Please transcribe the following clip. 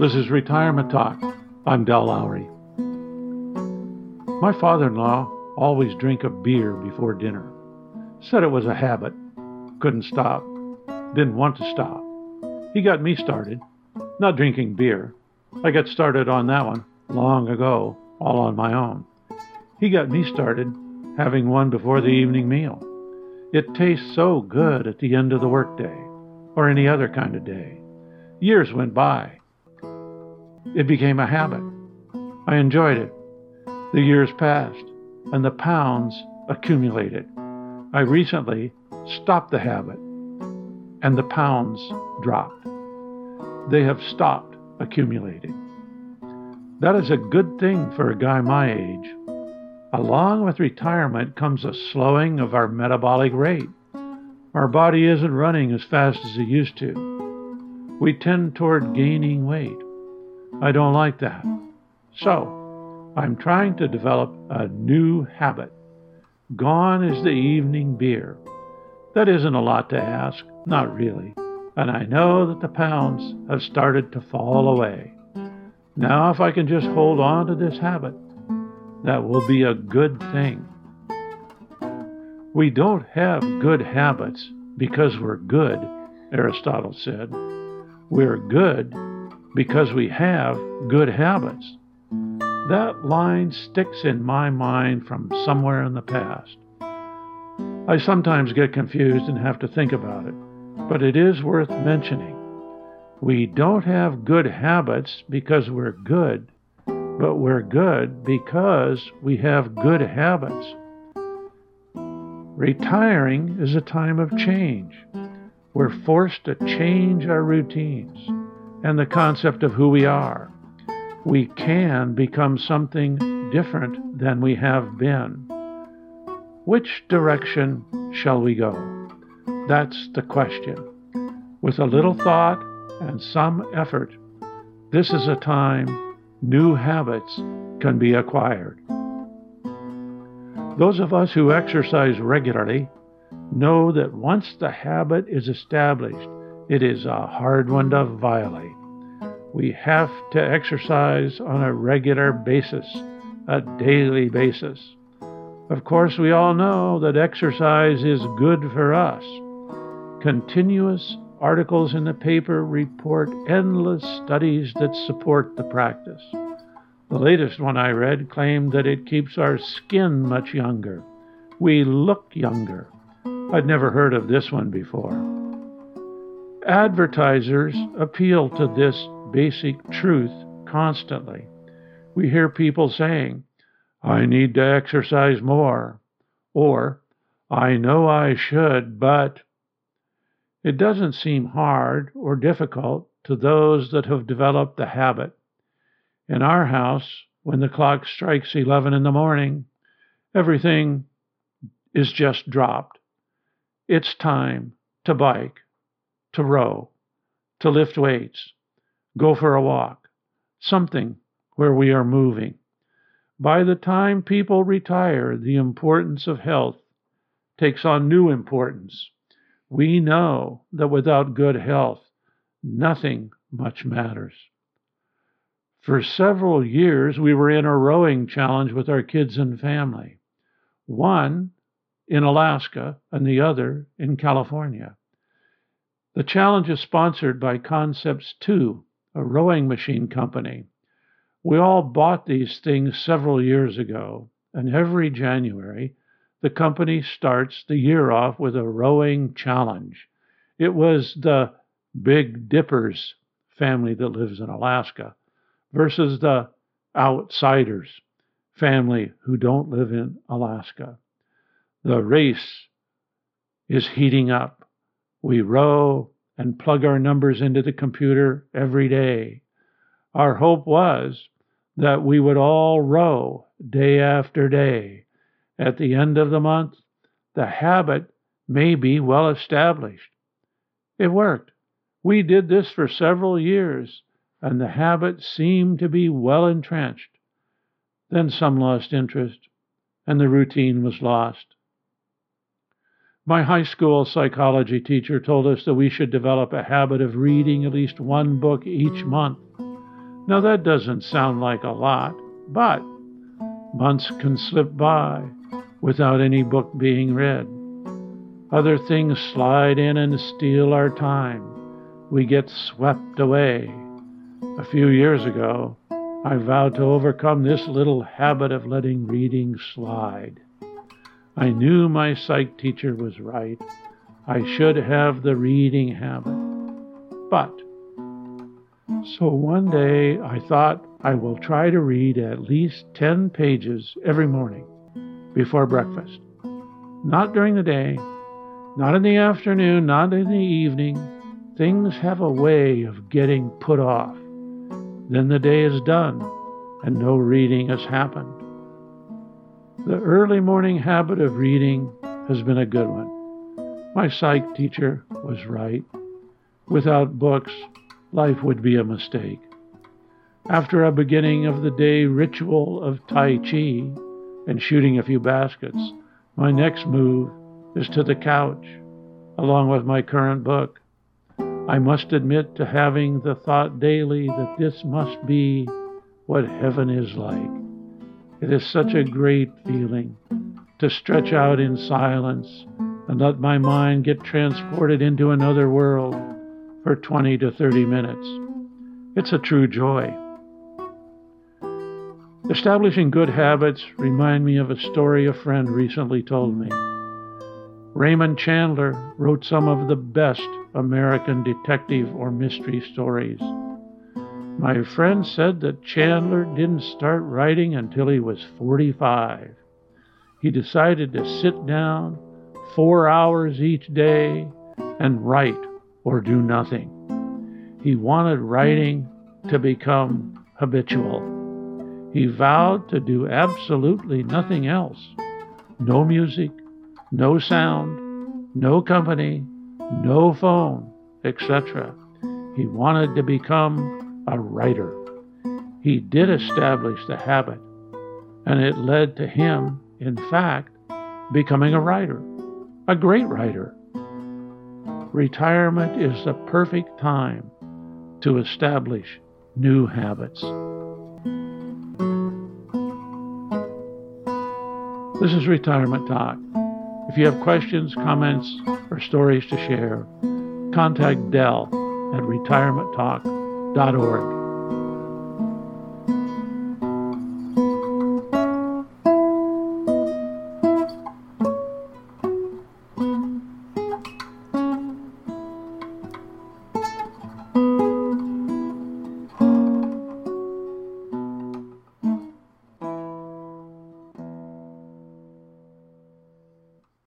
This is Retirement Talk. I'm Del Lowry. My father in law always drank a beer before dinner. Said it was a habit. Couldn't stop. Didn't want to stop. He got me started. Not drinking beer. I got started on that one long ago, all on my own. He got me started having one before the evening meal. It tastes so good at the end of the workday, or any other kind of day. Years went by. It became a habit. I enjoyed it. The years passed, and the pounds accumulated. I recently stopped the habit, and the pounds dropped. They have stopped accumulating. That is a good thing for a guy my age. Along with retirement comes a slowing of our metabolic rate. Our body isn't running as fast as it used to. We tend toward gaining weight. I don't like that. So, I'm trying to develop a new habit. Gone is the evening beer. That isn't a lot to ask, not really. And I know that the pounds have started to fall away. Now, if I can just hold on to this habit, that will be a good thing. We don't have good habits because we're good, Aristotle said. We're good because we have good habits. That line sticks in my mind from somewhere in the past. I sometimes get confused and have to think about it, but it is worth mentioning. We don't have good habits because we're good but we're good because we have good habits. Retiring is a time of change. We're forced to change our routines and the concept of who we are. We can become something different than we have been. Which direction shall we go? That's the question. With a little thought and some effort, this is a time new habits can be acquired. Those of us who exercise regularly know that once the habit is established, it is a hard one to violate. We have to exercise on a regular basis, a daily basis. Of course, we all know that exercise is good for us. Continuous Articles in the paper report endless studies that support the practice. The latest one I read claimed that it keeps our skin much younger. We look younger. I'd never heard of this one before. Advertisers appeal to this basic truth constantly. We hear people saying, I need to exercise more, or I know I should, but it doesn't seem hard or difficult to those that have developed the habit. In our house, when the clock strikes 11 in the morning, everything is just dropped. It's time to bike, to row, to lift weights, go for a walk, something where we are moving. By the time people retire, the importance of health takes on new importance. We know that without good health, nothing much matters. For several years, we were in a rowing challenge with our kids and family. One in Alaska and the other in California. The challenge is sponsored by Concepts 2, a rowing machine company. We all bought these things several years ago, and every January the company starts the year off with a rowing challenge. It was the Big Dippers family that lives in Alaska versus the Outsiders family who don't live in Alaska. The race is heating up. We row and plug our numbers into the computer every day. Our hope was that we would all row day after day at the end of the month, the habit may be well established. It worked. We did this for several years, and the habit seemed to be well entrenched. Then some lost interest, and the routine was lost. My high school psychology teacher told us that we should develop a habit of reading at least one book each month. Now, that doesn't sound like a lot, but months can slip by without any book being read. Other things slide in and steal our time. We get swept away. A few years ago, I vowed to overcome this little habit of letting reading slide. I knew my psych teacher was right. I should have the reading habit. But, so one day I thought I will try to read at least 10 pages every morning before breakfast. Not during the day, not in the afternoon, not in the evening. Things have a way of getting put off. Then the day is done and no reading has happened. The early morning habit of reading has been a good one. My psych teacher was right. Without books, life would be a mistake. After a beginning of the day ritual of Tai Chi and shooting a few baskets, my next move is to the couch, along with my current book. I must admit to having the thought daily that this must be what heaven is like. It is such a great feeling to stretch out in silence and let my mind get transported into another world for 20 to 30 minutes. It's a true joy. Establishing good habits remind me of a story a friend recently told me. Raymond Chandler wrote some of the best American detective or mystery stories. My friend said that Chandler didn't start writing until he was 45. He decided to sit down four hours each day and write or do nothing. He wanted writing to become habitual. He vowed to do absolutely nothing else no music, no sound, no company, no phone, etc. He wanted to become a writer. He did establish the habit, and it led to him, in fact, becoming a writer, a great writer. Retirement is the perfect time to establish new habits. This is Retirement Talk. If you have questions, comments, or stories to share, contact Del at retirementtalk.org.